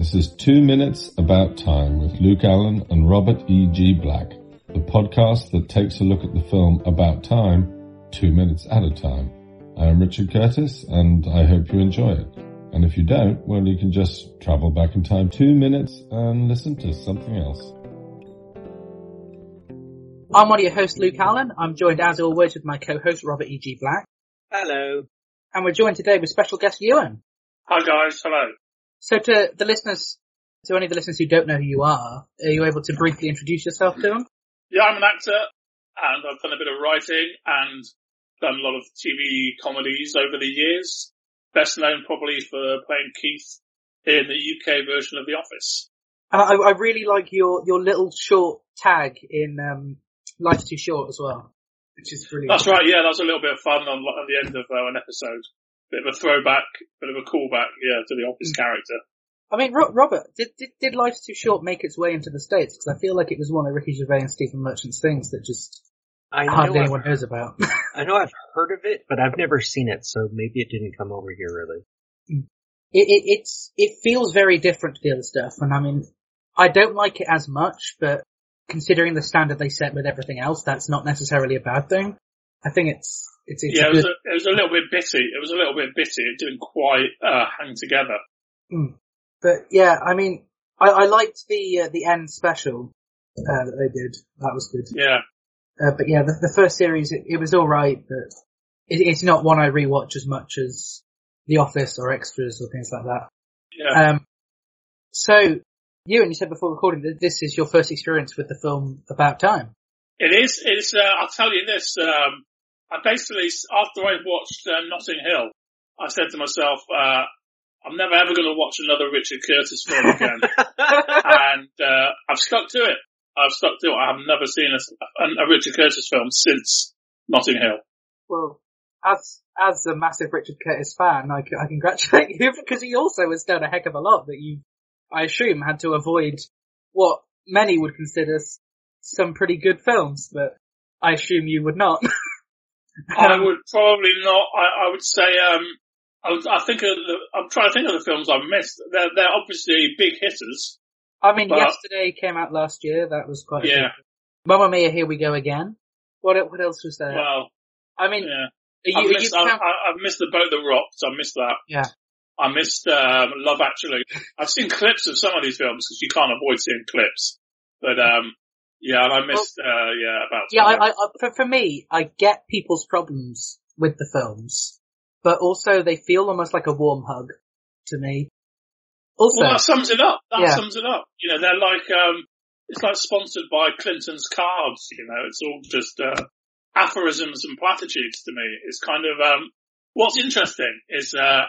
This is Two Minutes About Time with Luke Allen and Robert E. G. Black, the podcast that takes a look at the film About Time, two minutes at a time. I am Richard Curtis and I hope you enjoy it. And if you don't, well, you can just travel back in time two minutes and listen to something else. I'm one of your hosts, Luke Allen. I'm joined as always with my co-host, Robert E.G. Black. Hello. And we're joined today with special guest Ewen. Hi guys, hello. So to the listeners, to any of the listeners who don't know who you are, are you able to briefly introduce yourself to them? Yeah, I'm an actor and I've done a bit of writing and done a lot of TV comedies over the years. Best known probably for playing Keith in the UK version of The Office. And I, I really like your, your little short tag in, um, Life's Too Short as well, which is brilliant. That's right, yeah, that was a little bit of fun on, at the end of uh, an episode. Bit of a throwback, bit of a callback, yeah, to the Office hmm. character. I mean, Ro- Robert, did, did, did Life's Too Short make its way into the States? Because I feel like it was one of Ricky Gervais and Stephen Merchant's things that just I hardly know, anyone I've, knows about. I know I've heard of it, but I've never seen it, so maybe it didn't come over here really. it, it, it's, it feels very different to the other stuff. And I mean, I don't like it as much, but considering the standard they set with everything else, that's not necessarily a bad thing. I think it's, it's, it's yeah, it was, a, it was a little bit bitty. It was a little bit bitty. It didn't quite, uh, hang together. Mm. but yeah, I mean, I, I liked the, uh, the end special, uh, that they did. That was good. Yeah. Uh, but yeah, the, the first series, it, it was alright, but it, it's not one I rewatch as much as The Office or Extras or things like that. Yeah. Um, so, you and you said before recording that this is your first experience with the film About Time. It is. It's. Uh, I'll tell you this. Um, I basically, after I watched uh, Notting Hill, I said to myself, uh, "I'm never ever going to watch another Richard Curtis film again," and uh, I've stuck to it. I've stuck to it. I have never seen a, a, a Richard Curtis film since Notting Hill. Well, as as a massive Richard Curtis fan, I congratulate you because he also has done a heck of a lot that you, I assume, had to avoid what many would consider some pretty good films, but I assume you would not. I Um, would probably not. I, I would say. Um, I, would, I think of the, I'm trying to think of the films I've missed. They're, they're obviously big hitters. I mean, But- yesterday came out last year. That was quite. Yeah. Mamma Mia, here we go again. What what else was there? Well, I mean, yeah. I've you missed, I, count- I, I've missed the boat that rocked. I missed that. Yeah. I missed um, Love Actually. I've seen clips of some of these films because you can't avoid seeing clips. But um, yeah, and I missed uh, yeah about Yeah, I. I, I, for, for me, I get people's problems with the films, but also they feel almost like a warm hug to me. Also, well, that sums it up. That Yeah. sums it up. You know, they're like um, it's like sponsored by Clinton's cards. You know, it's all just uh, aphorisms and platitudes to me. It's kind of um, what's interesting is uh,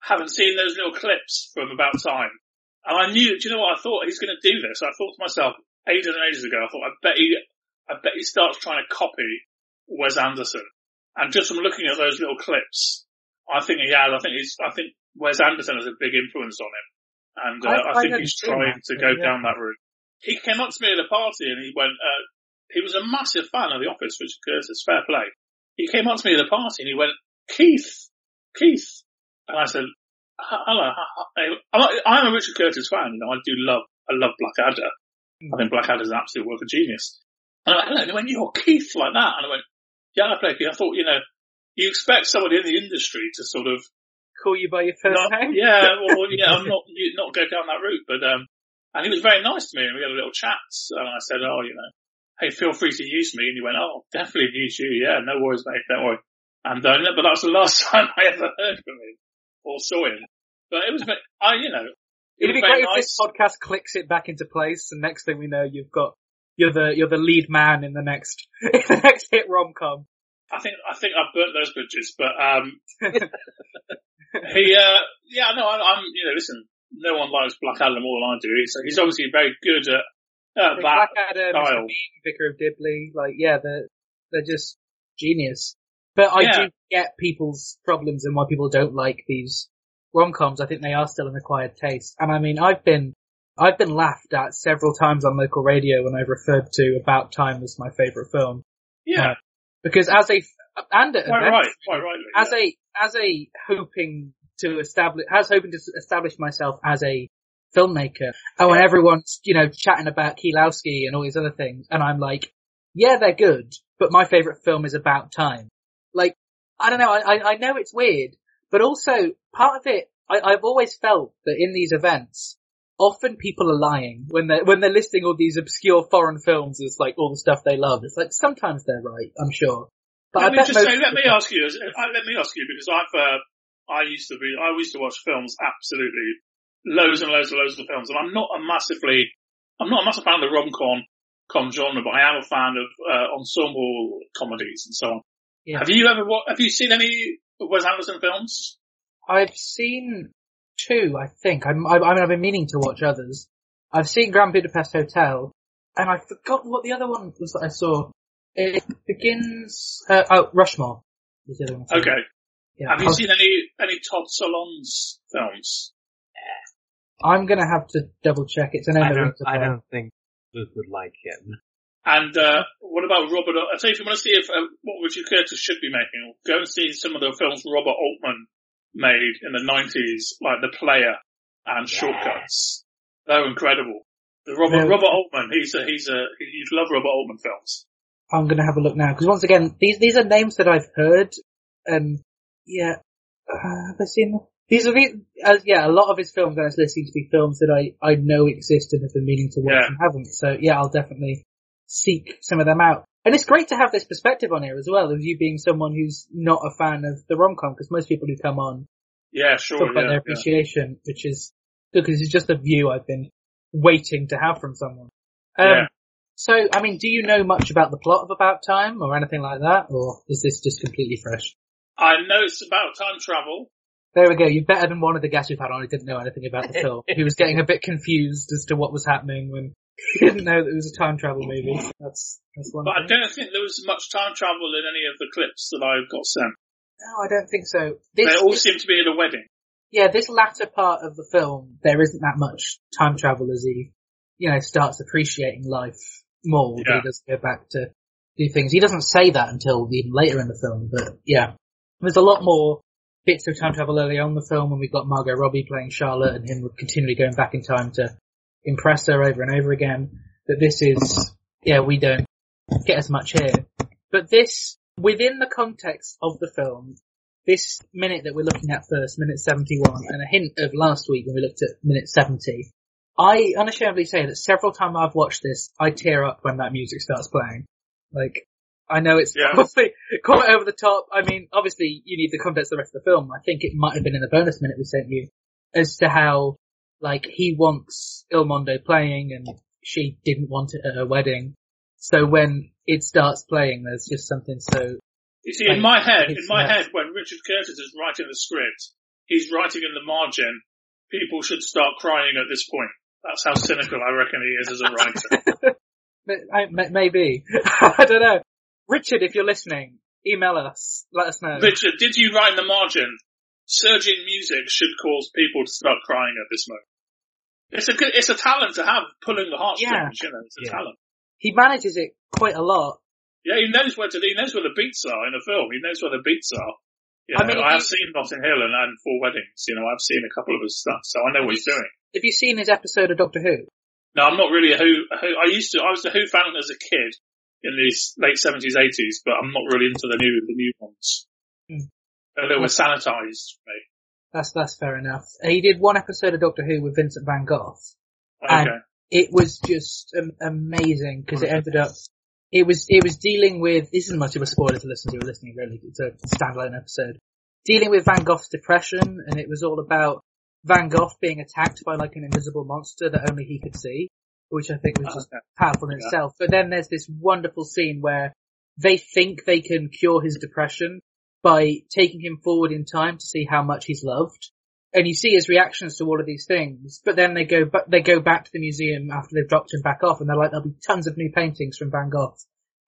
haven't seen those little clips from About Time, and I knew. Do you know what I thought? He's going to do this. I thought to myself ages and ages ago. I thought I bet he, I bet he starts trying to copy Wes Anderson. And just from looking at those little clips, I think he has. I think he's. I think Wes Anderson has a big influence on him, and uh, I- I, I think he's trying that, to go yeah. down that route. He came up to me at a party and he went. Uh, he was a massive fan of The Office, which Curtis, fair play. He came up to me at a party and he went, Keith, Keith, and I said, "Hello, I'm a- I'm a Richard Curtis fan. You know, I do love. I love Blackadder. I think Blackadder's an absolute work of genius. And I went, hello, and he went, you're Keith like that. And I went, yeah, I play Keith. I thought, you know, you expect somebody in the industry to sort of call you by your first not, name. yeah, well, yeah, I'm not, you- not go down that route, but, um, and he was very nice to me and we had a little chat. And I said, oh, you know, hey, feel free to use me. And he went, oh, definitely use you. Yeah, no worries, mate. Don't worry. And, uh, but that was the last time I ever heard from him or saw him. But it was, I, you know, It'd be great if this podcast clicks it back into place, and next thing we know, you've got you're the you're the lead man in the next in the next hit rom com. I think I think I've burnt those bridges, but um, he, uh, yeah, no, I, I'm, you know, listen, no one likes Blackadder more than I do. He's, he's obviously very good at uh, that. Blackadder, Mr. style. Bean, Vicar of Dibley, like yeah, they're they're just genius. But I Yeah. do get people's problems and why people don't like these rom coms. I think they are still an acquired taste, and I mean, I've been I've been laughed at several times on local radio when I've referred to About Time as my favourite film Yeah, uh, because as a and quite right, quite rightly. as yeah. a as a hoping to establish as hoping to establish myself as a filmmaker. Oh, and everyone's, you know, chatting about Kieslowski and all these other things. And I'm like, yeah, they're good, but my favorite film is About Time. Like, I don't know, I, I know it's weird, but also part of it, I, I've always felt that in these events, often people are lying when they're, when they're listing all these obscure foreign films as like all the stuff they love. It's like sometimes they're right, I'm sure. But let I me just say, let me ask you, uh, let me ask you, because I've, uh, I used to be, I used to watch films absolutely, loads and loads and loads of films, and I'm not a massively, I'm not a massive fan of the rom-com com genre, but I am a fan of, uh, ensemble comedies and so on. Yeah. Have you ever, have you seen any Wes Anderson films? I've seen two, I think. I'm, I, I mean, I've been meaning to watch others. I've seen Grand Budapest Hotel, and I forgot what the other one was that I saw. It begins, uh, oh, Rushmore. was the other one Okay. Yeah. Have you I'll- seen any, any Todd Solondz films? I'm gonna have to double check. It's an I don't, I don't think Luke would like him. And uh, what about Robert? I'll tell you if you want to see if uh, what Richard Curtis should be making, go and see some of the films Robert Altman made in the nineties, like The Player and Shortcuts. They're incredible. The Robert No. Robert Altman, he's a he's a you love Robert Altman films. I'm gonna have a look now because once again, these these are names that I've heard, and yeah, uh, have I seen them? These are uh, yeah, a lot of his films, and it's listening to be films that I I know exist and have been meaning to watch Yeah. and haven't. So yeah, I'll definitely seek some of them out. And it's great to have this perspective on here as well, of you being someone who's not a fan of the rom com, because most people who come on Yeah, sure. talk about yeah, their yeah. appreciation, which is good because it's just a view I've been waiting to have from someone. Um, Yeah. So, I mean, do you know much about the plot of About Time or anything like that, or is this just completely fresh? I know it's about time travel. There we go. You're better than one of the guests we've had on who didn't know anything about the film. he was getting a bit confused as to what was happening when he didn't know that it was a time travel movie. That's that's one But I don't think there was much time travel in any of the clips that I've got sent. No, I don't think so. This, They all this- seem to be at a wedding. yeah, this latter part of the film, there isn't that much time travel as he, you know, starts appreciating life more. Yeah. he does go back to do things. He doesn't say that until even later in the film, but yeah. There's a lot more bits of time travel early on in the film when we've got Margot Robbie playing Charlotte and him continually going back in time to impress her over and over again. that this is, yeah, we don't get as much here. But this, within the context of the film, this minute that we're looking at first, minute 71, and a hint of last week when we looked at minute 70, I unashamedly say that several times I've watched this, I tear up when that music starts playing. Like, I know it's Yeah. probably quite over the top. I mean, obviously you need the context of the rest of the film. I think it might have been in the bonus minute we sent you as to how, like, he wants Il Mondo playing and she didn't want it at her wedding. So when it starts playing, there's just something so You see, Like, in my head, in my head, when Richard Curtis is writing the script, he's writing in the margin, people should start crying at this point. That's how cynical I reckon he is as a writer. But I, ma- maybe. I don't know. Richard, if you're listening, email us. Let us know. Richard, did you write in the margin, surging music should cause people to start crying at this moment? It's a good, it's a talent to have, pulling the heartstrings, you know, it's a Yeah. talent. He manages it quite a lot. Yeah, he knows where to, he knows where the beats are in a film. He knows where the beats are. You I mean, I have you- seen Notting Hill and, and Four Weddings, you know, I've seen a couple of his stuff, so I know what he's doing. Have you seen his episode of Doctor Who? No, I'm not really a Who, a Who. I used to. I was a Who fan as a kid in the late seventies, eighties, but I'm not really into the new the new ones. Hmm. A little bit sanitized for me. That's that's fair enough. He did one episode of Doctor Who with Vincent Van Gogh. Okay. And it was just um, amazing because it ended up. It was it was dealing with. This isn't much of a spoiler to listen to. Or listening really. It's a standalone episode. Dealing with Van Gogh's depression, and it was all about Van Gogh being attacked by like an invisible monster that only he could see, which I think was just Okay. powerful in Yeah. itself. But then there's this wonderful scene where they think they can cure his depression by taking him forward in time to see how much he's loved. And you see his reactions to all of these things, but then they go, ba- they go back to the museum after they've dropped him back off and they're like, there'll be tons of new paintings from Van Gogh.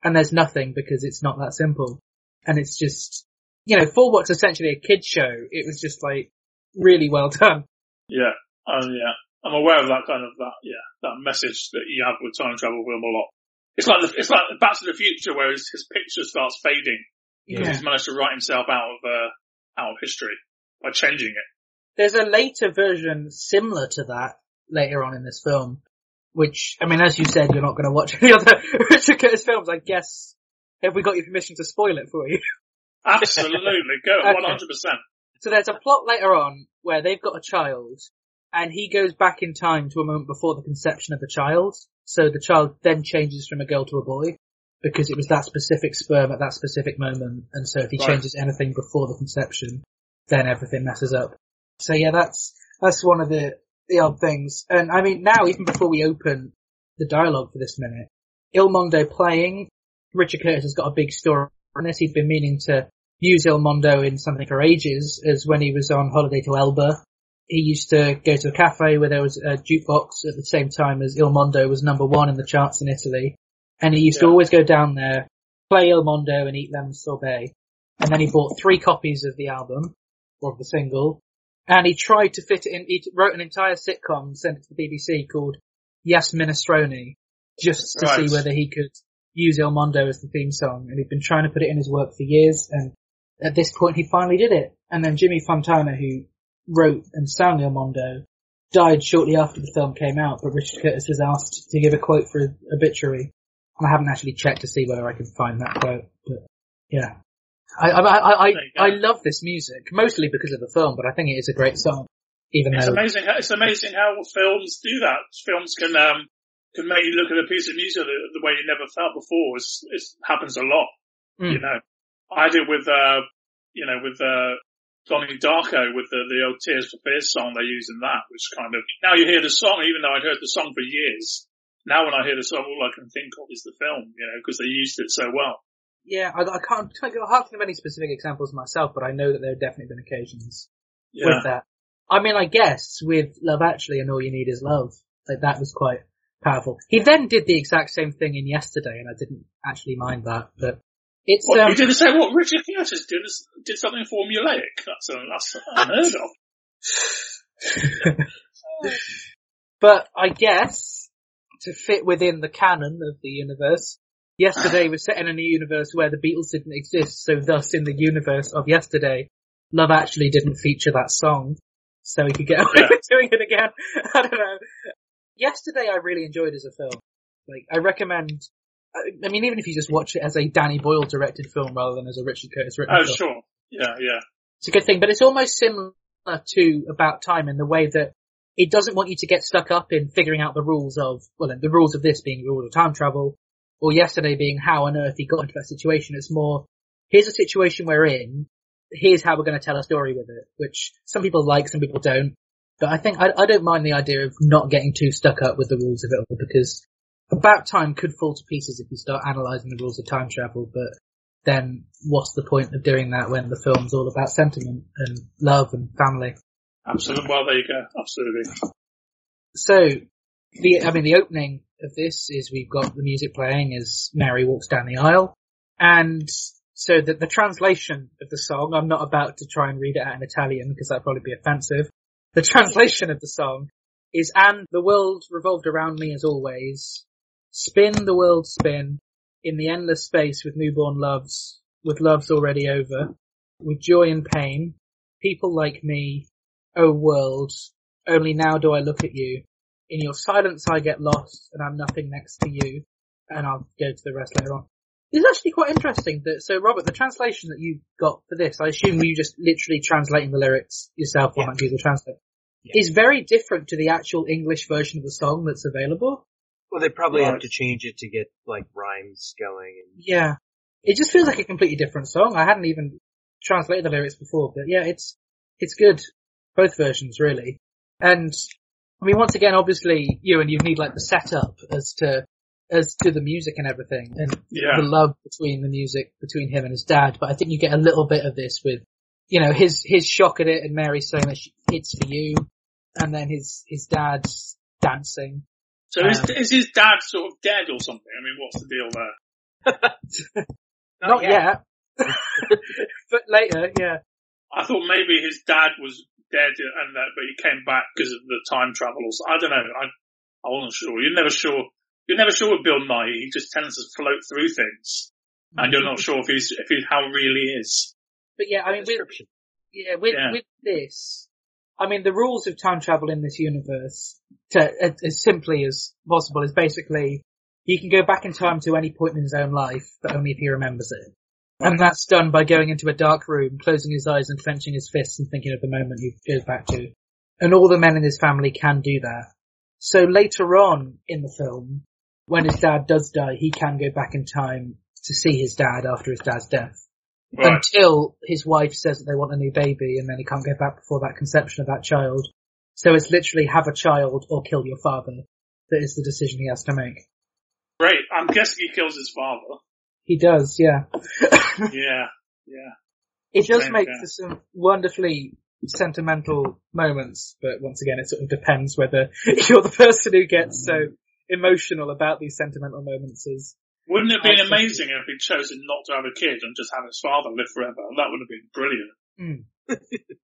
And there's nothing because it's not that simple. And it's just, you know, for what's essentially a kid show, it was just like really well done. Yeah. Um, yeah. I'm aware of that kind of that. Yeah, that message that you have with time travel film a lot. It's like the, it's like Back to the Future, where his, his picture starts fading Yeah. he's managed to write himself out of uh, out of history by changing it. There's a later version similar to that later on in this film, which, I mean, as you said, you're not going to watch any other Richard Curtis films. I guess, have we got your permission to spoil it for you? Absolutely. Go, 100%. So there's a plot later on where they've got a child and he goes back in time to a moment before the conception of the child. So the child then changes from a girl to a boy because it was that specific sperm at that specific moment. And so if he Right. changes anything before the conception, then everything messes up. So yeah, that's, that's one of the, the odd things. And I mean, now even before we open the dialogue for this minute, Il Mondo playing, Richard Curtis has got a big story on this. He'd been meaning to use Il Mondo in something for ages, as when he was on holiday to Elba. He used to go to a cafe where there was a jukebox at the same time as Il Mondo was number one in the charts in Italy. And he used to always go down there, play Il Mondo and eat lemon sorbet. And then he bought three copies of the album, or of the single, and he tried to fit it in, he wrote an entire sitcom, and sent it to the BBC called Yes Minestrone, just to Right. see whether he could use Il Mondo as the theme song. And he'd been trying to put it in his work for years, and at this point he finally did it. And then Jimmy Fontana, who wrote and sang Il Mondo, died shortly after the film came out, but Richard Curtis was asked to give a quote for his obituary. I haven't actually checked to see whether I can find that quote, but yeah. I, I, I, I, There you go. I love this music, mostly because of the film, but I think it is a great song. Even It's though, amazing. How, it's amazing how films do that. Films can um can make you look at a piece of music the, the way you never felt before. It's, it happens a lot. Mm. You know, I did with uh you know with uh Donnie Darko with the the old Tears for Fears song they use in that, which kind of now you hear the song, even though I'd heard the song for years. Now when I hear the song, all I can think of is the film, you know, because they used it so well. yeah, I, I can't, I can't think of any specific examples myself, but I know that there have definitely been occasions Yeah. with that. I mean, I guess with Love Actually and All You Need Is Love, like that was quite powerful. He then did the exact same thing in Yesterday, and I didn't actually mind that, but it's What, um, you did the same. What Richard Curtis did did something formulaic. That's uh, that's unheard of. But I guess to fit within the canon of the universe, yesterday was set in a new universe where the Beatles didn't exist, so thus in the universe of yesterday, Love Actually didn't feature that song, so he could get away Yeah. with doing it again. I don't know. Yesterday I really enjoyed as a film. Like, I recommend, I mean, even if you just watch it as a Danny Boyle directed film rather than as a Richard Curtis written Oh film sure. Yeah, yeah. it's a good thing, but it's almost similar to About Time in the way that it doesn't want you to get stuck up in figuring out the rules of, well, the rules of this being the rules of time travel, or yesterday being how on earth he got into that situation. It's more, here's a situation we're in, here's how we're going to tell a story with it, which some people like, some people don't. But I think, I, I don't mind the idea of not getting too stuck up with the rules of it all because About Time could fall to pieces if you start analysing the rules of time travel, but then what's the point of doing that when the film's all about sentiment and love and family? Absolutely. Well, there you go. Absolutely. So, the, I mean, the opening of this is we've got the music playing as Mary walks down the aisle. And so the, the translation of the song, I'm not about to try and read it out in Italian because that'd probably be offensive. The translation of the song is, and the world revolved around me as always. Spin the world spin in the endless space with newborn loves, with loves already over, with joy and pain, people like me, oh world, only now do I look at you. In your silence I get lost and I'm nothing next to you. And I'll go to the rest later on. It's actually quite interesting that, so Robert, the translation that you got for this, I assume you just literally translating the lyrics yourself on Yeah. Google Translate, Yeah. is very different to the actual English version of the song that's available. Well, they probably have to change it to get like rhymes going and Yeah. It just feels like a completely different song. I hadn't even translated the lyrics before, but yeah, it's, it's good. Both versions, really. And, I mean, once again, obviously, you and you need like the setup as to, as to the music and everything, and Yeah. the love between the music, between him and his dad, but I think you get a little bit of this with, you know, his, his shock at it and Mary saying that she, it's for you, and then his, his dad's dancing. So Um, is his dad sort of dead or something? I mean, what's the deal there? Not, yet. but later, yeah. I thought maybe his dad was dead and that, but he came back because of the time travel or so. I don't know. I, I wasn't sure. You're never sure. You're never sure with Bill Nighy. He just tends to float through things. And you're not sure if he's, if he's how real he is. But yeah, I mean, with. Yeah, with Yeah. with this, I mean, the rules of time travel in this universe, to, as simply as possible, is basically he can go back in time to any point in his own life, but only if he remembers it. And that's done by going into a dark room, closing his eyes and clenching his fists and thinking of the moment he goes back to. And all the men in his family can do that. So later on in the film, when his dad does die, he can go back in time to see his dad after his dad's death. Right. Until his wife says that they want a new baby and then he can't go back before that conception of that child. So it's literally have a child or kill your father. That is the decision he has to make. Right. I'm guessing he kills his father. He does, yeah. Yeah. Yeah. It does Strange, make for some wonderfully sentimental moments, but once again, it sort of depends whether you're the person who gets so emotional about these sentimental moments as Wouldn't it have been amazing if he'd chosen not to have a kid and just have his father live forever? That would have been brilliant. Hmm.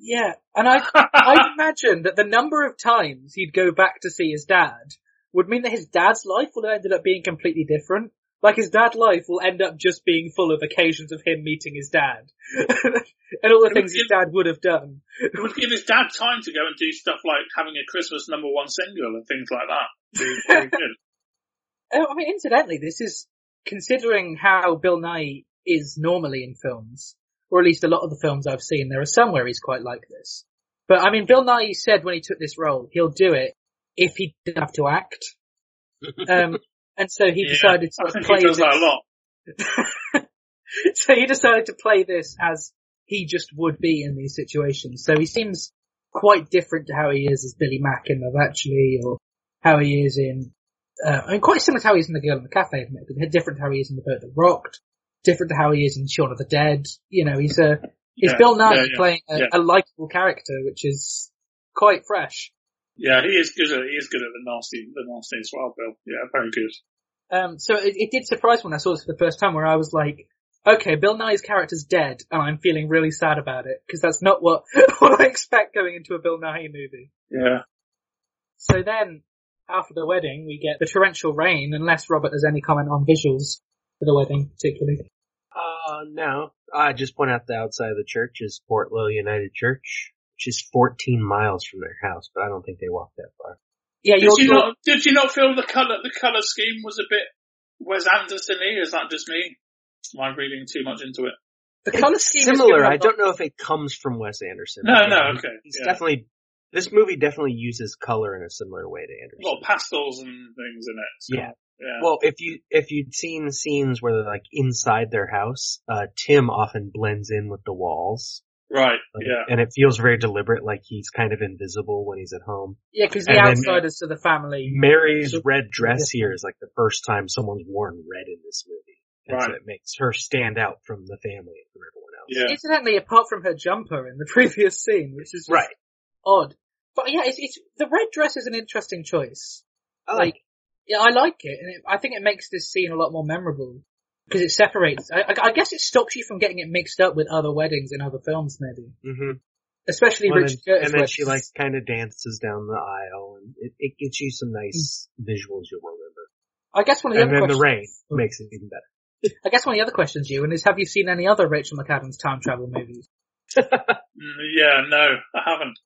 Yeah, and I I imagine that the number of times he'd go back to see his dad would mean that his dad's life would have ended up being completely different. Like his dad life will end up just being full of occasions of him meeting his dad. and all the It things would his dad would have done. It would give his dad time to go and do stuff like having a Christmas number one single and things like that. It'd be very good. Oh, I mean, incidentally, this is considering how Bill Nighy is normally in films, or at least a lot of the films I've seen. There are some where he's quite like this, but I mean, Bill Nighy said when he took this role, he'll do it if he didn't have to act. Um, and so he Yeah, decided I to think play he does this. that a lot. so he decided to play this as he just would be in these situations. So he seems quite different to how he is as Billy Mack in Love Actually, or how he is in, uh, I mean, quite similar to how he is in The Girl in the Cafe? But different to how he is in The Boat That Rocked, different to how he is in Shaun of the Dead. You know, he's a, it's Yeah, Bill Nighy yeah, yeah. playing a, a likable character, which is quite fresh. Yeah, he is good at he is good at the nasty the nasty as well, Bill. Yeah, very good. Um, so it, it did surprise me when I saw this for the first time where I was like, okay, Bill Nighy's character's dead and I'm feeling really sad about it because that's not what, what I expect going into a Bill Nighy movie. Yeah. So then, after the wedding, we get the torrential rain unless Robert has any comment on visuals for the wedding particularly. Uh, no. I just point out the outside of the church is Portloe United Church, which is 14 miles from their house, but I don't think they walked that far. Yeah, Did you're, you you're- not did you not feel the colour the colour scheme was a bit Wes Anderson y? Is that just me? Am I reading too much into it? the color It's scheme is similar. given a I don't know if it comes from Wes Anderson. No, but no, okay, He's yeah. definitely, this movie definitely uses color in a similar way to Anderson. Well, pastels and things in it. so, Yeah. Yeah. Well, if you if you'd seen scenes where they're like inside their house, uh, Tim often blends in with the walls, right. like, Yeah. and it feels very deliberate, like he's kind of invisible when he's at home. Yeah, because the and outsiders to the family. Mary's red dress here is like the first time someone's worn red in this movie, and so it makes her stand out from the family and from everyone else. Yeah. Incidentally, apart from her jumper in the previous scene, which is just Right. odd. But yeah, it's, it's, the red dress is an interesting choice. I like. Yeah, I like it, and it, I think it makes this scene a lot more memorable because it separates. I, I, I guess it stops you from getting it mixed up with other weddings in other films, maybe, hmm especially Well, Richard and, Curtis. and then she like kind of dances down the aisle, and it, it gets you some nice visuals you'll remember. I guess one of the And other then the questions. rain makes it even better. I guess one of the other questions, you, and is have you seen any other Rachel McAdams time travel movies? Mm, Yeah, no, I haven't.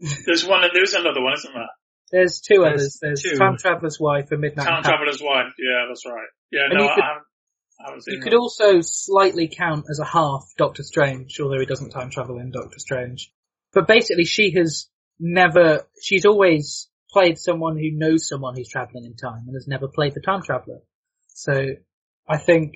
there's one, there's another one, isn't there? There's two There's others. There's two. Time Traveler's Wife and Midnight. Time. Traveller's Wife. Yeah, that's right. Yeah, And no, you I could- haven't, I haven't You that. could also slightly count as a half Doctor Strange, although he doesn't time travel in Doctor Strange. But basically she has never, she's always played someone who knows someone who's traveling in time and has never played the time traveler. So I think,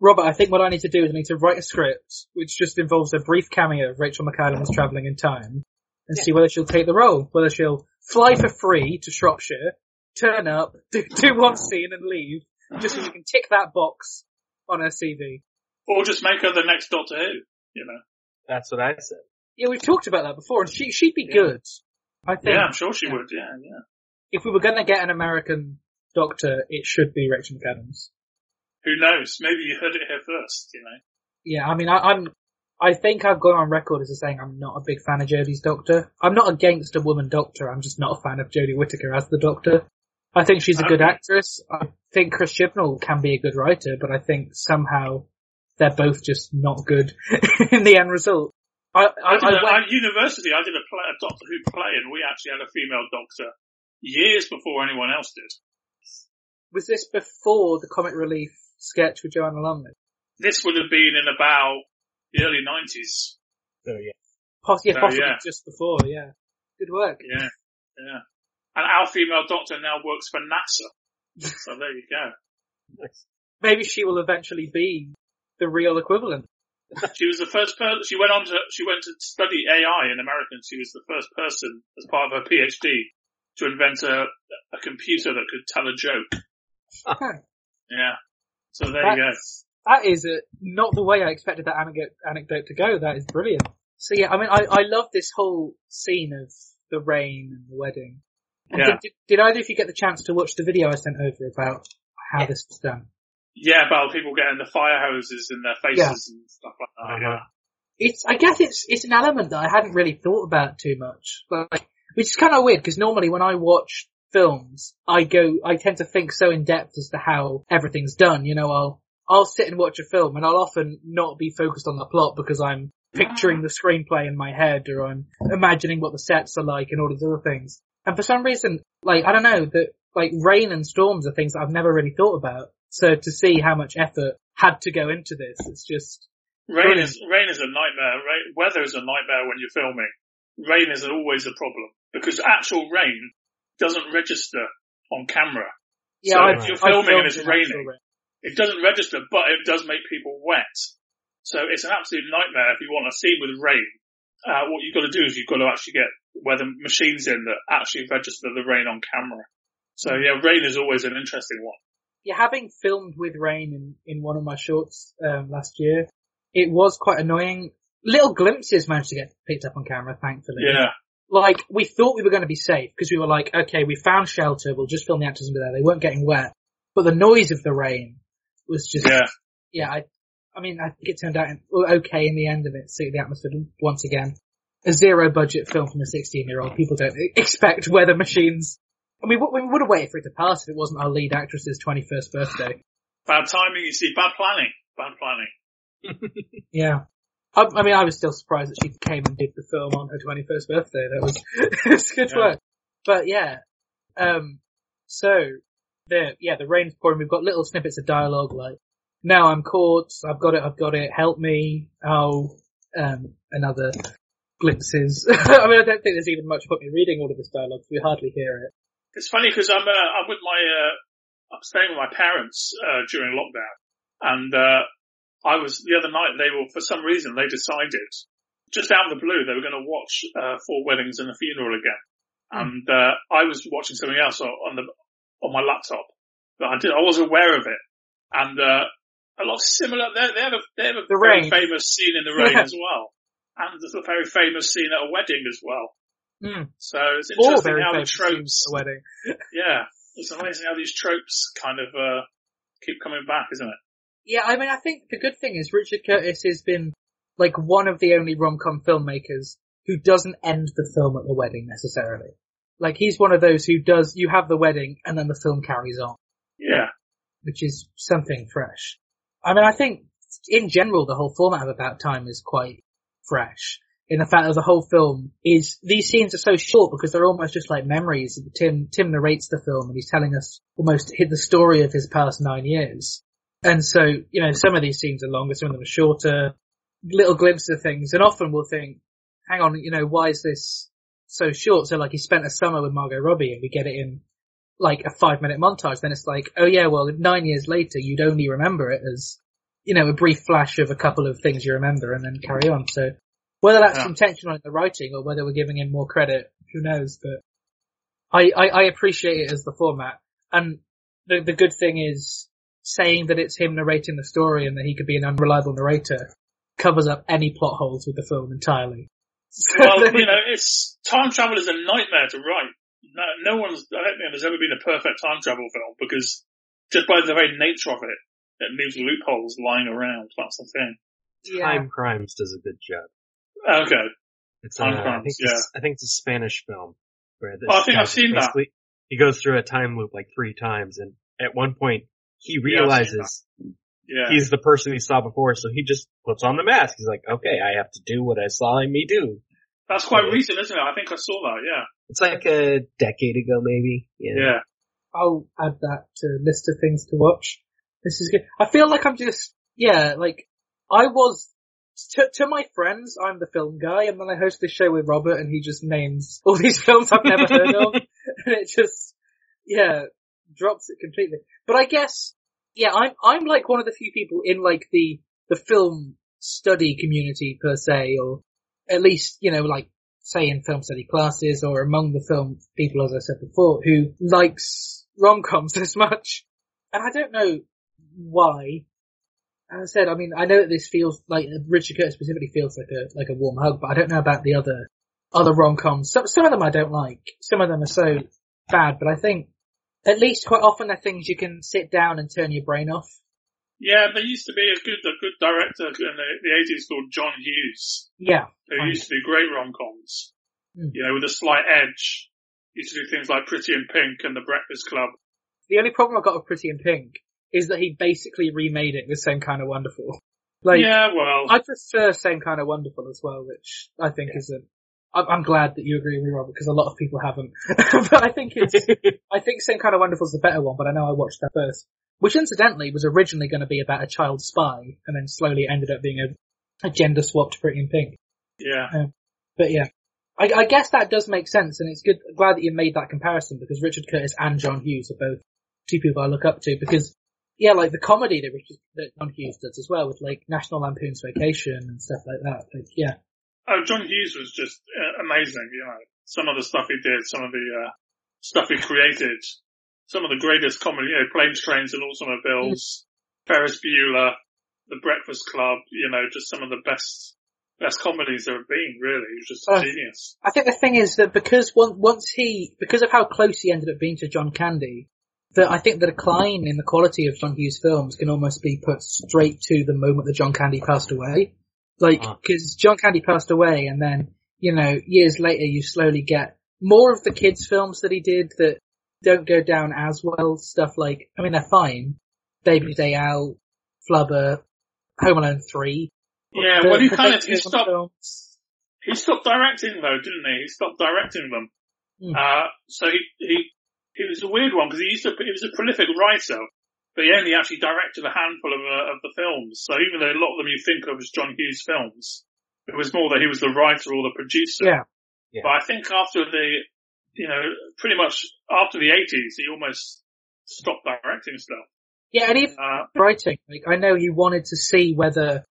Robert, I think what I need to do is I need to write a script which just involves a brief cameo of Rachel McAdams traveling in time and see whether she'll take the role, whether she'll fly for free to Shropshire, turn up, do, do one scene and leave, just so she can tick that box on her CV. Or just make her the next Doctor Who, you know. That's what I said. Yeah, we've talked about that before, and she she'd be Yeah. good. I think Yeah, I'm sure she yeah. would, yeah, yeah. if we were going to get an American doctor, it should be Rachel McAdams. Who knows? Maybe you heard it here first, you know. Yeah, I mean, I, I'm. I think I've gone on record as saying I'm not a big fan of Jodie's Doctor. I'm not against a woman Doctor. I'm just not a fan of Jodie Whittaker as the Doctor. I think she's a good actress. I think Chris Chibnall can be a good writer, but I think somehow they're both just not good in the end result. I, I, I did I a, went- at university, I did a, play, a Doctor Who play, and we actually had a female Doctor years before anyone else did. was this before the comic relief sketch with Joanna Lumley? This would have been in about the early nineties. So yeah. Poss- yeah, Oh, possibly yeah. just before. Yeah, good work. Yeah, yeah. And our female Doctor now works for NASA. So there you go. Nice. Maybe she will eventually be the real equivalent. She was the first person. She went on to she went to study AI in America. and She was the first person, as part of her PhD, to invent a a computer that could tell a joke. Huh. Yeah. So there you go. That's- That is a, not the way I expected that anecdote, anecdote to go. That is brilliant. So yeah, I mean, I, I love this whole scene of the rain and the wedding. And Yeah. did, did, did either of you get the chance to watch the video I sent over about how this was done? Yeah, about people getting the fire hoses in their faces and stuff like that. Uh-huh. Yeah. It's, I guess it's, it's an element that I hadn't really thought about too much. Like, which is kind of weird because normally when I watch films, I go, I tend to think so in depth as to how everything's done. You know, I'll, I'll sit and watch a film and I'll often not be focused on the plot because I'm picturing the screenplay in my head or I'm imagining what the sets are like and all these other things. And for some reason, like, I don't know, that, like, rain and storms are things that I've never really thought about. So to see how much effort had to go into this, it's just, Rain Brilliant. is rain is a nightmare. Rain, weather is a nightmare when you're filming. Rain is always a problem because actual rain doesn't register on camera. yeah, So I, if you're filming and it's raining, rain. It doesn't register, but it does make people wet. So it's an absolute nightmare if you want a scene with rain. Uh, what you've got to do is you've got to actually get weather machines in that actually register the rain on camera. So yeah, rain is always an interesting one. yeah, having filmed with rain in, in one of my shorts um, last year, it was quite annoying. Little glimpses managed to get picked up on camera, thankfully. Yeah. Like, we thought we were going to be safe because we were like, okay, we found shelter, we'll just film the actors over there, they weren't getting wet. But the noise of the rain was just, Yeah. yeah, I, I mean, I think it turned out okay in the end of it, suited the atmosphere once again. A zero budget film from a 16 year old, people don't expect weather machines. I mean, we would have waited for it to pass if it wasn't our lead actress's 21st birthday. Bad timing, you see, bad planning. Bad planning. Yeah. I, I mean, I was still surprised that she came and did the film on her 21st birthday. That was, it was good Yeah. work. But yeah, um, so, the, yeah, the rain's pouring. We've got little snippets of dialogue like, now I'm caught, I've got it, I've got it, help me, oh, um, another glimpses. I mean, I don't think there's even much point me reading all of this dialogue. we hardly hear it. It's funny because I'm uh, I'm with my uh, I'm staying with my parents uh, during lockdown, and uh, I was the other night. They were for some reason they decided just out of the blue they were going to watch uh, Four Weddings and a Funeral again, and uh, I was watching something else on the on my laptop, but I did I was aware of it, and uh, a lot of similar. They, they have a they have a The very rain. famous scene in the rain Yeah. as well, and there's a very famous scene at a wedding as well. Mm. So it's interesting how the tropes at a wedding. yeah, it's amazing how these tropes kind of uh, keep coming back, isn't it? Yeah, I mean, I think the good thing is Richard Curtis has been like one of the only rom-com filmmakers who doesn't end the film at the wedding necessarily. Like he's one of those who does, you have the wedding and then the film carries on, Yeah, which is something fresh. I mean, I think in general the whole format of About Time is quite fresh. In the fact that the whole film is, these scenes are so short because they're almost just like memories. Tim, Tim narrates the film and he's telling us almost the story of his past nine years. And so, you know, some of these scenes are longer, some of them are shorter, little glimpses of things, and often we'll think, hang on, you know, why is this so short? So like he spent a summer with Margot Robbie and we get it in like a five minute montage, then it's like, oh yeah, well nine years later you'd only remember it as, you know, a brief flash of a couple of things you remember and then carry on. So whether that's Yeah. intentional in the writing or whether we're giving him more credit, who knows, but I, I, I appreciate it as the format. And the, the good thing is saying that it's him narrating the story and that he could be an unreliable narrator covers up any plot holes with the film entirely. So well, you know, it's time travel is a nightmare to write. No, no one's. I don't think there's ever been a perfect time travel film because just by the very nature of it, it leaves loopholes lying around. That's the thing. yeah. Timecrimes does a good job. Okay. It's Time uh, I Crimes, think it's, I think it's a Spanish film where this Oh, I think I've seen that. He goes through a time loop like three times, and at one point he Yeah, I've seen realizes Yeah. He's the person he saw before, so he just puts on the mask. He's like, okay, I have to do what I saw me do. That's quite recent, isn't it? I think I saw that, yeah. It's like a decade ago, maybe. Yeah. I'll add that to list of things to watch. This is good. I feel like I'm just, yeah, like, I was, to, to my friends, I'm the film guy, and then I host this show with Robert, and he just names all these films I've never heard of, and it just, yeah, drops it completely. But I guess, yeah, I'm, I'm like one of the few people in like the, the film study community per se, or at least, you know, like, say in film study classes or among the film people, as I said before, who likes rom-coms as much. And I don't know why. As I said, I mean, I know that this feels like Richard Curtis specifically feels like a like a warm hug, but I don't know about the other other rom-coms. Some some of them I don't like. Some of them are so bad, but I think at least quite often they're things you can sit down and turn your brain off. Yeah, there used to be a good, a good director in the, the 80s called John Hughes, Yeah, who used to do great rom-coms. Hmm. You know, with a slight edge. Used to do things like Pretty in Pink and The Breakfast Club. the only problem I've got with Pretty in Pink is that he basically remade it with Some Kind of Wonderful. Like, yeah, well, I prefer Some Kind of Wonderful as well, which I think is a. I'm glad that you agree with me, Robert, because a lot of people haven't. but I think it's. I think Some Kind of Wonderful is the better one, but I know I watched that first. Which incidentally was originally going to be about a child spy, and then slowly ended up being a, a gender swapped Pretty in Pink. yeah. Um, but yeah, I, I guess that does make sense, and it's good. Glad that you made that comparison because Richard Curtis and John Hughes are both two people I look up to. Because yeah, like the comedy that Richard that John Hughes does as well, with like National Lampoon's Vacation and stuff like that. Like yeah, Oh, John Hughes was just uh, amazing, you know. Some of the stuff he did, some of the, uh, stuff he created, some of the greatest comedy, you know, Planes, Trains and Automobiles, Ferris Bueller, The Breakfast Club, you know, just some of the best, best comedies there have been, really. He was just a Uh, genius. I think the thing is that because once once he because of how close he ended up being to John Candy, that I think the decline in the quality of John Hughes films can almost be put straight to the moment that John Candy passed away. Like, Ah. because John Candy passed away, and then you know years later you slowly get more of the kids' films that he did that don't go down as well. Stuff like, I mean, they're fine. Baby's Day Out, Flubber, Home Alone Three. Yeah, The well he kind of, he stopped, films. he stopped directing though, didn't he? He stopped directing them. Hmm. Uh, so he, he, he was a weird one because he used to, he was a prolific writer, but he only actually directed a handful of, uh, of the films. So even though a lot of them you think of as John Hughes films, it was more that he was the writer or the producer. Yeah. But I think after the, you know, pretty much after the 80s, he almost stopped directing stuff. Yeah, and even Uh, writing. Like, I know he wanted to see whether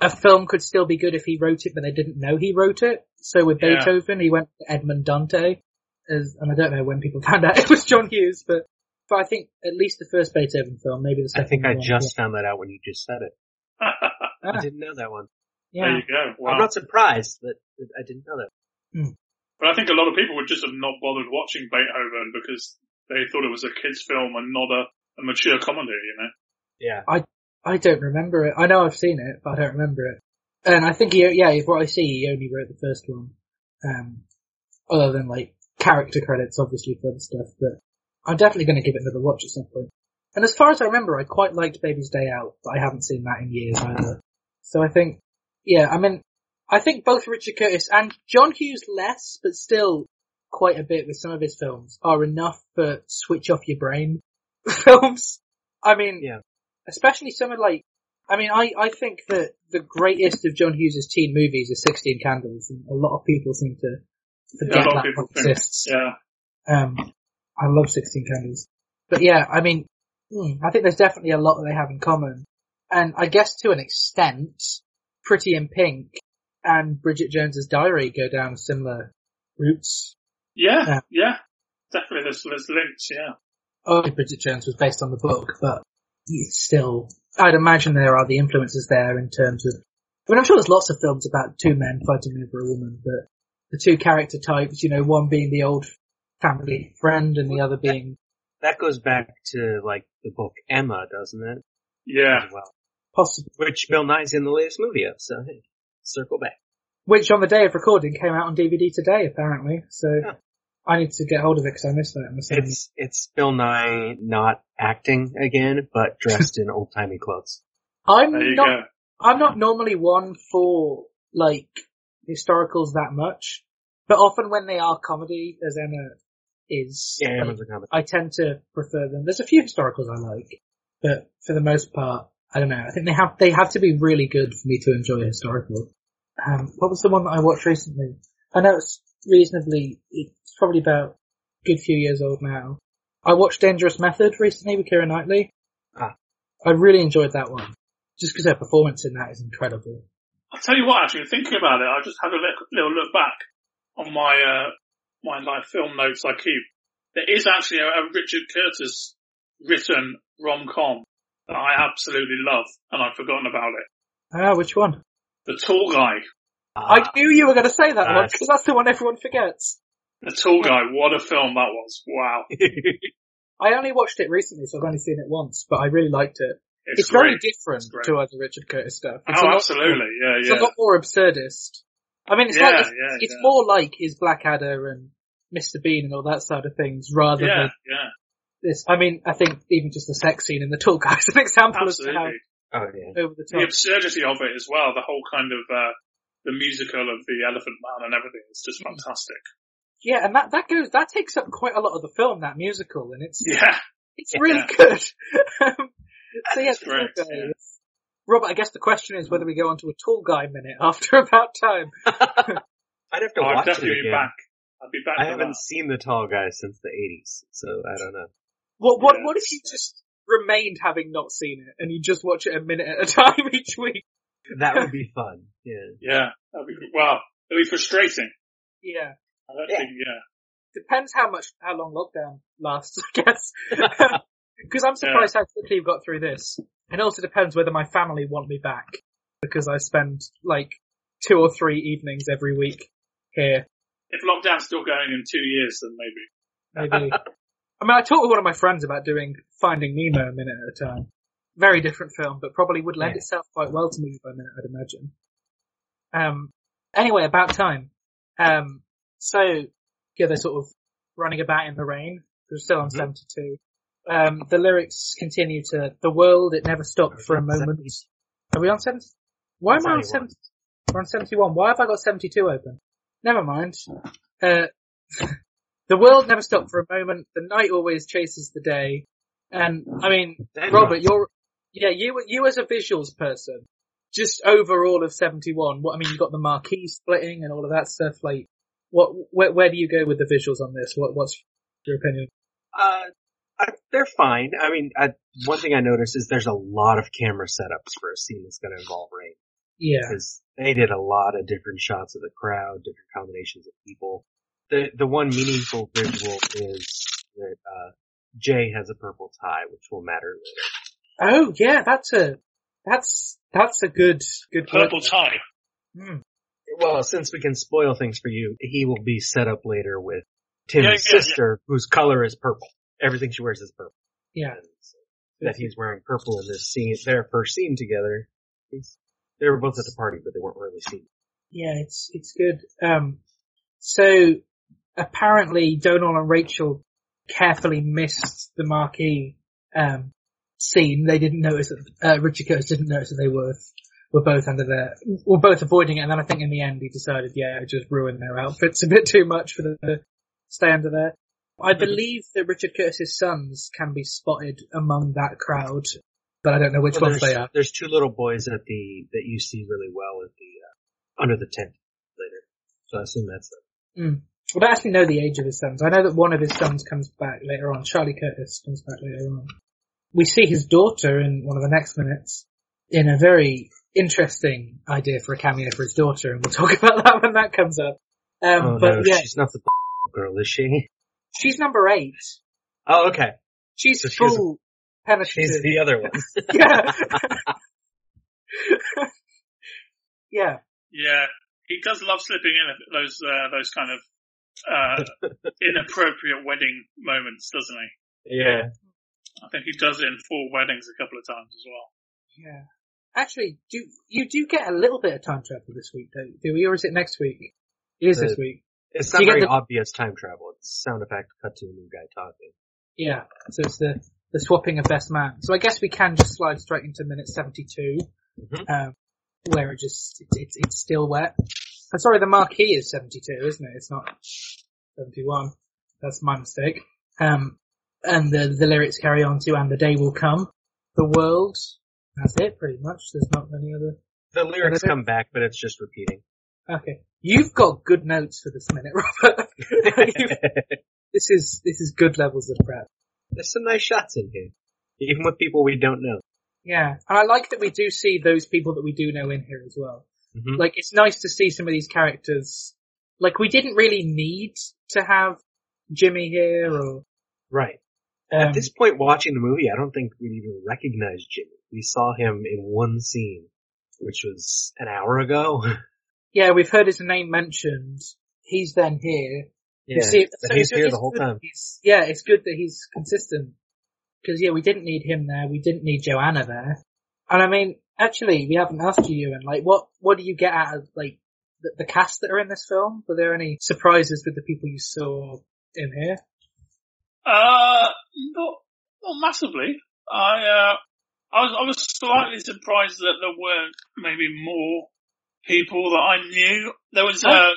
a film could still be good if he wrote it, but they didn't know he wrote it. So with Yeah. Beethoven, he went to Edmond Dante, as, and I don't know when people found out it was John Hughes, but but I think at least the first Beethoven film, maybe the second. I second. think I one, just found that out when you just said it. there. I didn't know that one. yeah. you go. Wow. I'm not surprised, that I didn't know that. But I think a lot of people would just have not bothered watching Beethoven because they thought it was a kid's film and not a, a mature comedy, you know? Yeah. I don't remember it. I know I've seen it, but I don't remember it. And I think he, yeah, if what I see, he only wrote the first one. Um, other than like character credits, obviously for the stuff, but I'm definitely going to give it another watch at some point. And as far as I remember, I quite liked Baby's Day Out, but I haven't seen that in years either. So I think, yeah, I mean, I think both Richard Curtis and John Hughes less, but still quite a bit with some of his films are enough for switch off your brain films. I mean, Yeah. especially some of like, I mean, I, I think that the greatest of John Hughes' teen movies is 16 Candles, and a lot of people seem to forget a lot of that people one think, exists. yeah. Um, I love 16 Candles. But yeah, I mean, hmm, I think there's definitely a lot that they have in common. And I guess to an extent, Pretty in Pink and Bridget Jones's Diary go down similar routes. Yeah, Yeah. yeah. Definitely there's, there's links, yeah. Only Bridget Jones was based on the book, but it's still, I'd imagine there are the influences there in terms of, I mean, I'm sure there's lots of films about two men fighting over a woman, but the two character types, you know, one being the old family friend and the other being That goes back to like the book Emma, doesn't it? Yeah. Well. possibly. Which Bill Nighy's in the latest movie of, so hey, circle back. which on the day of recording came out on DVD today, apparently. So Yeah. I need to get hold of it because I missed that in the. It's it's Bill Nighy not acting again, but dressed in old timey clothes. I'm There you not. go. I'm not normally one for like historicals that much, but often when they are comedy, as Emma is, Yeah, like, comic. I tend to prefer them. There's a few historicals I like, but for the most part, I don't know. I think they have they have to be really good for me to enjoy a historical. Um, what was the one that I watched recently? I know it's reasonably. It's probably about a good few years old now. I watched Dangerous Method recently with Keira Knightley. Ah. I really enjoyed that one, just because her performance in that is incredible. I'll tell you what, actually, thinking about it, I just had a little look back on my, uh, my like film notes I keep. There is actually a, a Richard Curtis written rom-com that I absolutely love, and I've forgotten about it. Ah, which one? The Tall Guy. I knew you were going to say that one because that's the one everyone forgets. The Tall Guy, what a film that was. Wow. I only watched it recently, so I've only seen it once, but I really liked it. It's, It's, very different It's to other Richard Curtis stuff. It's Oh, absolutely. Yeah, yeah. It's a lot more absurdist. I mean, it's Yeah, like it's, yeah, it's yeah. more like his Blackadder and Mr. Bean and all that side of things, rather Yeah, than yeah. this. I mean, I think even just the sex scene in the Tall Guy is an example as to how oh yeah. over the top. The absurdity of it as well, the whole kind of, uh, the musical of the Elephant Man and everything is just fantastic. Yeah, and that that goes that takes up quite a lot of the film, that musical, and it's Yeah. it's really good. Um, so yeah, It's the Tall great, Guy yeah. Is- Robert, I guess the question is whether we go on to a tall guy minute after about time. I'd have to I'll watch it definitely be back. I'll be back I haven't that. seen the tall guy since the 80s, so I don't know. What what Yeah. what if you just remained having not seen it and you just watch it a minute at a time each week? That would be fun. Yeah. Yeah. That'd be, well, it'd be frustrating. Yeah. I don't Yeah. think, yeah. Depends how much how long lockdown lasts, I guess. Because I'm surprised how quickly you've got through this. It also depends whether my family want me back. Because I spend like two or three evenings every week here. If lockdown's still going in two years, then maybe. Maybe. I mean, I talked with one of my friends about doing Finding Nemo a minute at a time. Very different film, but probably would lend Yeah. itself quite well to movie by minute, I'd imagine. Um, anyway, about time. Um, so, yeah, they're sort of running about in the rain. They're still on Mhm. 72. Um, the lyrics continue to, the world, it never stopped for a moment. Are we on 70? Why am I on 71. 70? We're on 71. Why have I got 72 open? Never mind. Uh, the world never stopped for a moment. The night always chases the day. And, I mean, Robert, you're, yeah, you, you as a visuals person, just overall of 71, what, I mean, you've got the marquee splitting and all of that stuff, like, what, where, where do you go with the visuals on this? What, what's your opinion? Uh, I, they're fine. I mean, I, one thing I noticed is there's a lot of camera setups for a scene that's going to involve rain. Yeah. Because they did a lot of different shots of the crowd, different combinations of people. The the one meaningful visual is that uh, Jay has a purple tie, which will matter later. Oh, yeah, that's a, that's, that's a good, good Purple tie. Hmm. Well, since we can spoil things for you, he will be set up later with Tim's Yeah, yeah, yeah. sister, whose color is purple. Everything she wears is purple. Yeah. And that he's wearing purple in this scene, their first scene together. They were both at the party, but they weren't really seen. Yeah, it's it's good. Um, so apparently Domhnall and Rachel carefully missed the marquee um, scene. They didn't notice that uh, Richard Curtis didn't notice that they were were both under there, were both avoiding it. And then I think in the end he decided, yeah, it just ruined their outfits a bit too much for them to stay under there. I believe that Richard Curtis's sons can be spotted among that crowd, but I don't know which Well, ones they are. there's two little boys at the that you see really well at the uh, under the tent later. So I assume that's them. I don't actually know the age of his sons. I know that one of his sons comes back later on. Charlie Curtis comes back later on. We see his daughter in one of the next minutes in a very interesting idea for a cameo for his daughter, and we'll talk about that when that comes up. Um, oh but no, yeah, she's not the girl, is she? She's number eight. Oh, okay. She's So she's- full She's penetrative. the other one. yeah. yeah. Yeah. He does love slipping in those, uh, those kind of, uh, inappropriate wedding moments, doesn't he? yeah. I think he does it in four weddings a couple of times as well. Yeah. Actually, do you do get a little bit of time travel this week, don't do we, or is it next week? It is this week. It's not very the- obvious time travel. It's sound effect cut to a new guy talking. Yeah, so it's the, the swapping of best man. So I guess we can just slide straight into minute 72, Mhm. um, where it just, it's, it's, it's still wet. I'm sorry, the marquee is 72, isn't it? It's not 71. That's my mistake. Um, and the, the lyrics carry on to, and the day will come, the world, that's it pretty much. There's not many other, The lyrics come back, but it's just repeating. Okay. You've got good notes for this minute, Robert. This is, this is good levels of prep. There's some nice shots in here. Even with people we don't know. Yeah, and I like that we do see those people that we do know in here as well. Mhm. Like, it's nice to see some of these characters. Like, we didn't really need to have Jimmy here or. Right. Um, At this point watching the movie, I don't think we'd even recognize Jimmy. We saw him in one scene, which was an hour ago. yeah, we've heard his name mentioned. He's then here. You see, but so he's here it's the whole time. he's- yeah, it's good that he's consistent. Because yeah, we didn't need him there. We didn't need Joanna there. And I mean, actually, we haven't asked you, and like, what what do you get out of like the, the cast that are in this film? Were there any surprises with the people you saw in here? Uh, not, not massively. I, uh, I was, I was slightly surprised that there weren't maybe more people that I knew. There was, Oh. uh,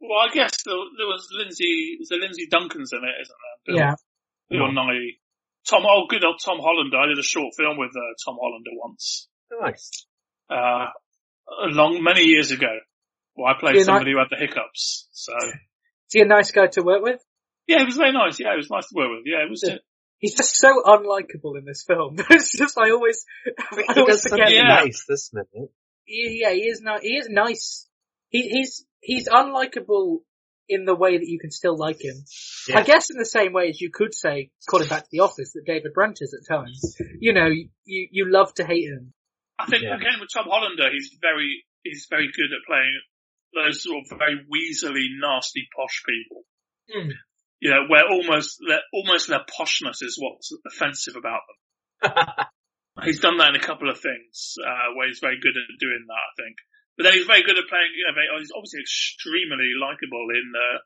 well, I guess there, there was Lindsay, was there Lindsay Duncan's in it, isn't there? Bill, Yeah, Bill Nighy. Tom, oh, good old Tom Hollander. I did a short film with, uh, Tom Hollander once, Nice. uh, a long, many years ago. Well, I played Yeah, somebody who had the hiccups, so. is he a nice guy to work with? Yeah, it was very nice. Yeah, it was nice to work with. Yeah, it was, Yeah. He's just so unlikable in this film. it's just I always, I He always does forget. something Yeah. nice this minute. He- Yeah, he is not. He is nice. He, he's he's unlikable in the way that you can still like him. Yeah. I guess in the same way as you could say, calling back to the office, that David Brent is at times. You know, you you love to hate him. I think Yeah. again with Tom Hollander, he's very he's very good at playing those sort of very weaselly, nasty, posh people. Hmm. You know, where almost their almost their poshness is what's offensive about them. He's done that in a couple of things uh, where he's very good at doing that. I think, but then he's very good at playing. You know, very, he's obviously extremely likable in uh,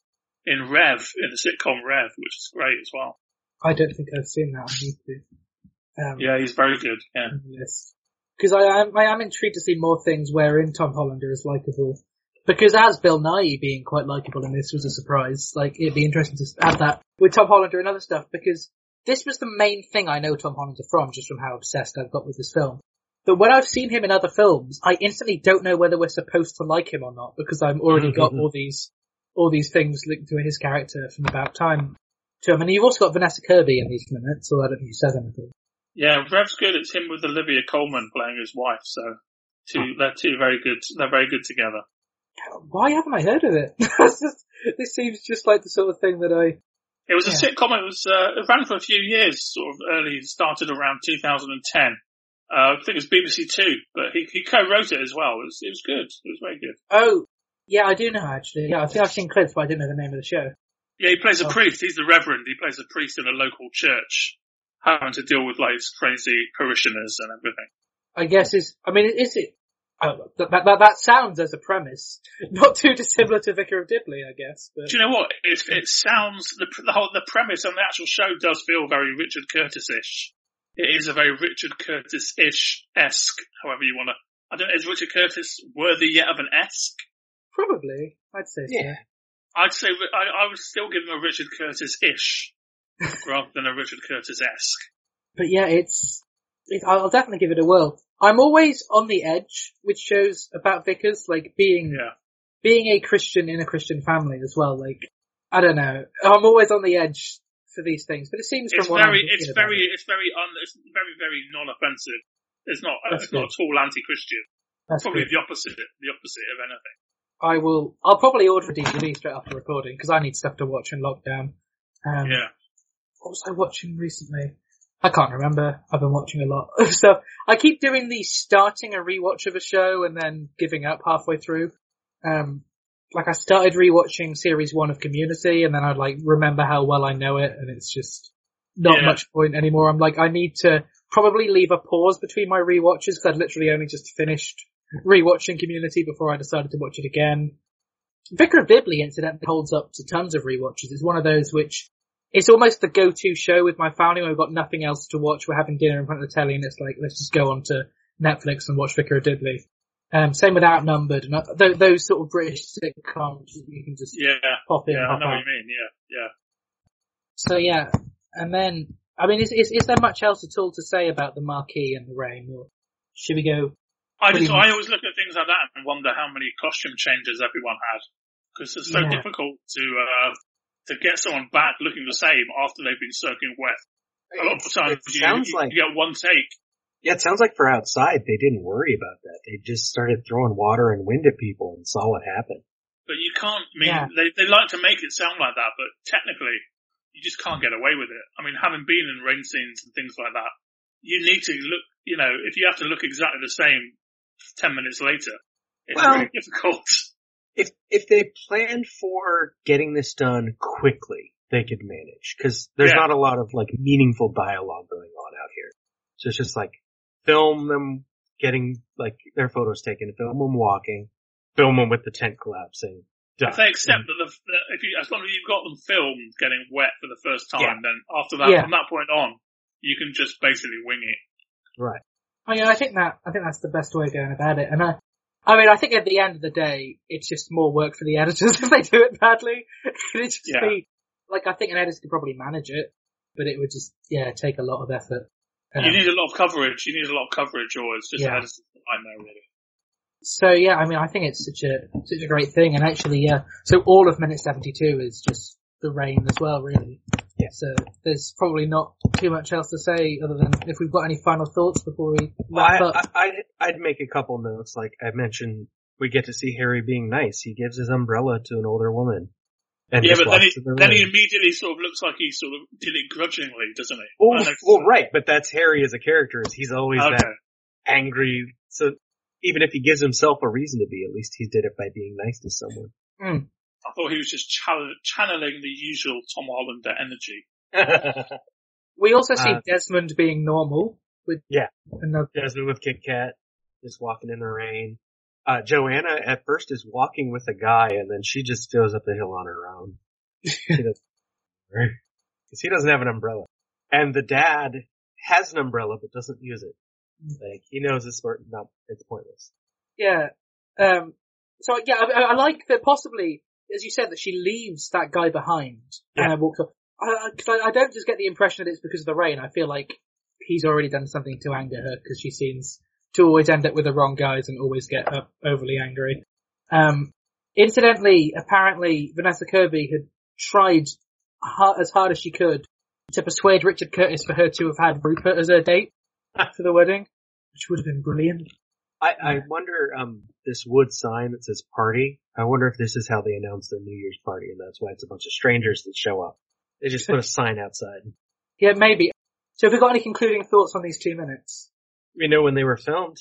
in Rev in the sitcom Rev, which is great as well. I don't think I've seen that on YouTube. Um, Yeah, he's very good. Yeah. on the list. Because I am, I am intrigued to see more things wherein Tom Hollander is likable. Because as Bill Nighy being quite likable in this was a surprise, like it'd be interesting to have that with Tom Hollander and other stuff because this was the main thing I know Tom Hollander from, just from how obsessed I've got with this film. But when I've seen him in other films, I instantly don't know whether we're supposed to like him or not because I've already got mm-hmm. all these, all these things linked to his character from About Time to him. And you've also got Vanessa Kirby in these minutes, so I don't think you said anything. Yeah, Rev's good. It's him with Olivia Colman playing his wife. So two, oh. they're two very good. They're very good together. Why haven't I heard of it? Just- this seems just like the sort of thing that I. It was a Yeah. sitcom. It was uh, it ran for a few years, sort of early. Started around 2010. Uh, I think it was BBC Two, but he, he co-wrote it as well. It was, it was good. It was very good. Oh, yeah, I do know actually. Yeah, I think I've seen clips, but I didn't know the name of the show. Yeah, he plays a Oh. priest. He's the reverend. He plays a priest in a local church, having to deal with like his crazy parishioners and everything. I guess is. I mean, is it? Oh, that, that that that sounds as a premise not too dissimilar to Vicar of Dibley, I guess. But Do you know what? It, it sounds the the whole the premise on the actual show does feel very Richard Curtis-ish. It is a very Richard Curtis-ish esque, however you want to. I don't. Is Richard Curtis worthy yet of an esque? probably, I'd say so. Yeah. I'd say I, I would still give him a Richard Curtis-ish rather than a Richard Curtis-esque. But yeah, it's. It, I'll definitely give it a whirl. I'm always on the edge with shows about vicars, like being Yeah. being a Christian in a Christian family as well. Like, I don't know. I'm always on the edge for these things, but it seems It's from what I'm very, it's very, it- it's very, un, it's very, very non-offensive. It's not, That's it's not at all anti-Christian. that's Probably good. the opposite, the opposite of anything. I will. I'll probably order a DVD straight after recording because I need stuff to watch in lockdown. Um, Yeah. What was I watching recently? I can't remember. I've been watching a lot of stuff. I keep doing the starting a rewatch of a show and then giving up halfway through. Um, like I started rewatching series one of Community and then I'd like remember how well I know it and it's just not Yeah. much point anymore. I'm like, I need to probably leave a pause between my rewatches because I'd literally only just finished rewatching Community before I decided to watch it again. Vicar of Dibley, incidentally, holds up to tons of rewatches. It's one of those which it's almost the go-to show with my family when we've got nothing else to watch. We're having dinner in front of the telly, and it's like let's just go on to Netflix and watch Vicar of Dibley. Um, same with Outnumbered and uh, th- those sort of British sitcoms you can just Yeah, pop in. yeah, I know out. what you mean. Yeah, yeah. So yeah, and then I mean, is, is is there much else at all to say about the Marquee and the Rain, or should we go? I just, much. I always look at things like that and wonder how many costume changes everyone had. Because it's so Yeah. difficult to, uh, to get someone back looking the same after they've been soaking wet. A lot of the times you, sounds you, like you get one take. yeah, it sounds like for outside they didn't worry about that. They just started throwing water and wind at people and saw what happened. But you can't, I mean, Yeah. they, they like to make it sound like that, but technically, you just can't get away with it. I mean, having been in rain scenes and things like that, you need to look, you know, if you have to look exactly the same 10 minutes later, it's Well- really difficult. If if they planned for getting this done quickly, they could manage because there's Yeah. not a lot of like meaningful dialogue going on out here. So it's just like film them getting like their photos taken, film them walking, film them with the tent collapsing. Done. If they accept that the, that if you, as long as you've got them filmed getting wet for the first time, Yeah. then after that, Yeah. from that point on, you can just basically wing it. right. Oh, I mean, I think that I think that's the best way of going about it. And I, I mean, I think at the end of the day, it's just more work for the editors if they do it badly. It'd just Yeah. be like I think an editor could probably manage it, but it would just yeah take a lot of effort. Um, you need a lot of coverage. You need a lot of coverage, or it's just Yeah. editor's nightmare, really. so yeah, I mean, I think it's such a such a great thing. And actually, yeah, so all of minute seventy two is just the rain as well, really. Yeah. So there's probably not too much else to say other than if we've got any final thoughts before we Well, I, up. I, I'd, I'd make a couple notes. Like I mentioned, we get to see Harry being nice. He gives his umbrella to an older woman. And Yeah, but then he, the then he immediately sort of looks like he sort of did it grudgingly, doesn't he? Well, well, right, but that's Harry as a character. Is he's always okay. that angry. So even if he gives himself a reason to be, at least he did it by being nice to someone. Mm. I thought he was just channeling the usual Tom Hollander energy. We also see Uh, Desmond being normal with Yeah. another Desmond with Kit Kat, just walking in the rain. Uh, Joanna at first is walking with a guy, and then she just goes up the hill on her own. She doesn't, because he doesn't have an umbrella, and the dad has an umbrella but doesn't use it. Like he knows it's sport, not it's pointless. Yeah. Um, so yeah, I, I like that possibly, as you said, that she leaves that guy behind Yeah. and walks off. I, I, I, I don't just get the impression that it's because of the rain. I feel like he's already done something to anger her because she seems to always end up with the wrong guys and always get up overly angry. Um, incidentally, apparently Vanessa Kirby had tried hard, as hard as she could to persuade Richard Curtis for her to have had Rupert as her date for the wedding, which would have been brilliant. I, I wonder, um, this wood sign that says party, I wonder if this is how they announce their New Year's party and that's why it's a bunch of strangers that show up. They just put a sign outside. Yeah, maybe. So have we got any concluding thoughts on these two minutes? We know when they were filmed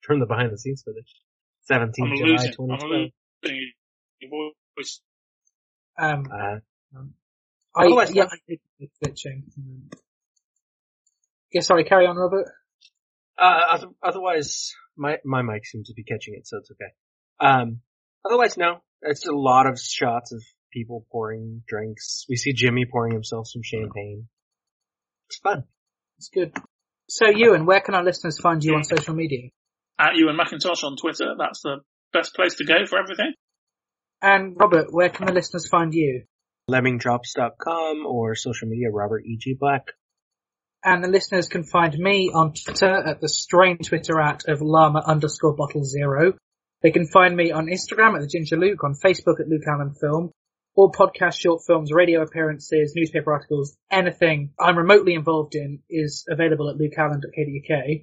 from the behind the scenes footage. 17th I'm July losing. I'm 2012. losing your voice. Um, Uh, I, Otherwise, yeah, let's- I think it's glitching. Um, Yeah, sorry, carry on, Robert. Uh, otherwise, my, my mic seems to be catching it, so it's okay. Um, otherwise, no. It's a lot of shots of people pouring drinks. We see Jimmy pouring himself some champagne. It's fun. It's good. So, Ewen, where can our listeners find you on social media? At Ewen and Macintosh on Twitter, that's the best place to go for everything. And Robert, where can the listeners find you? LemmingDrops.com or social media Robert E.G. Black. And the listeners can find me on Twitter at the strange Twitter at of llama underscore bottle zero. They can find me on Instagram at the Ginger Luke, on Facebook at Luke Allen Film. All podcast short films, radio appearances, newspaper articles, anything I'm remotely involved in is available at lukeallen.co.uk.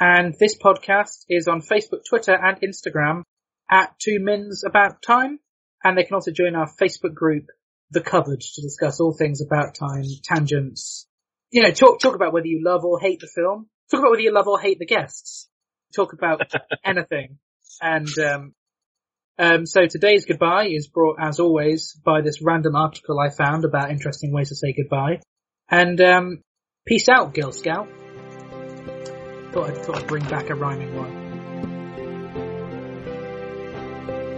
And this podcast is on Facebook, Twitter and Instagram at Two Mins About Time. And they can also join our Facebook group, The Cupboard, to discuss all things about time, tangents, you know, talk talk about whether you love or hate the film. Talk about whether you love or hate the guests. Talk about anything. And um, um, so today's goodbye is brought, as always, by this random article I found about interesting ways to say goodbye. And um, peace out, Girl Scout. Thought I'd, thought I'd bring back a rhyming one.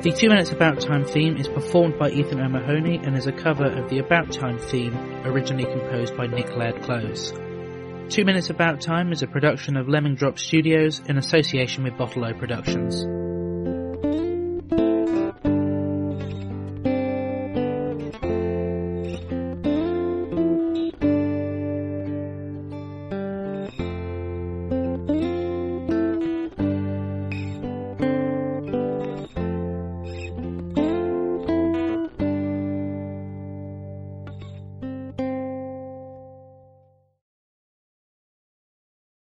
The 2 Minutes About Time theme is performed by Ethan O'Mahony and is a cover of the About Time theme originally composed by Nick Laird-Clowes. 2 Minutes About Time is a production of Lemming Drop Studios in association with Bottle O Productions.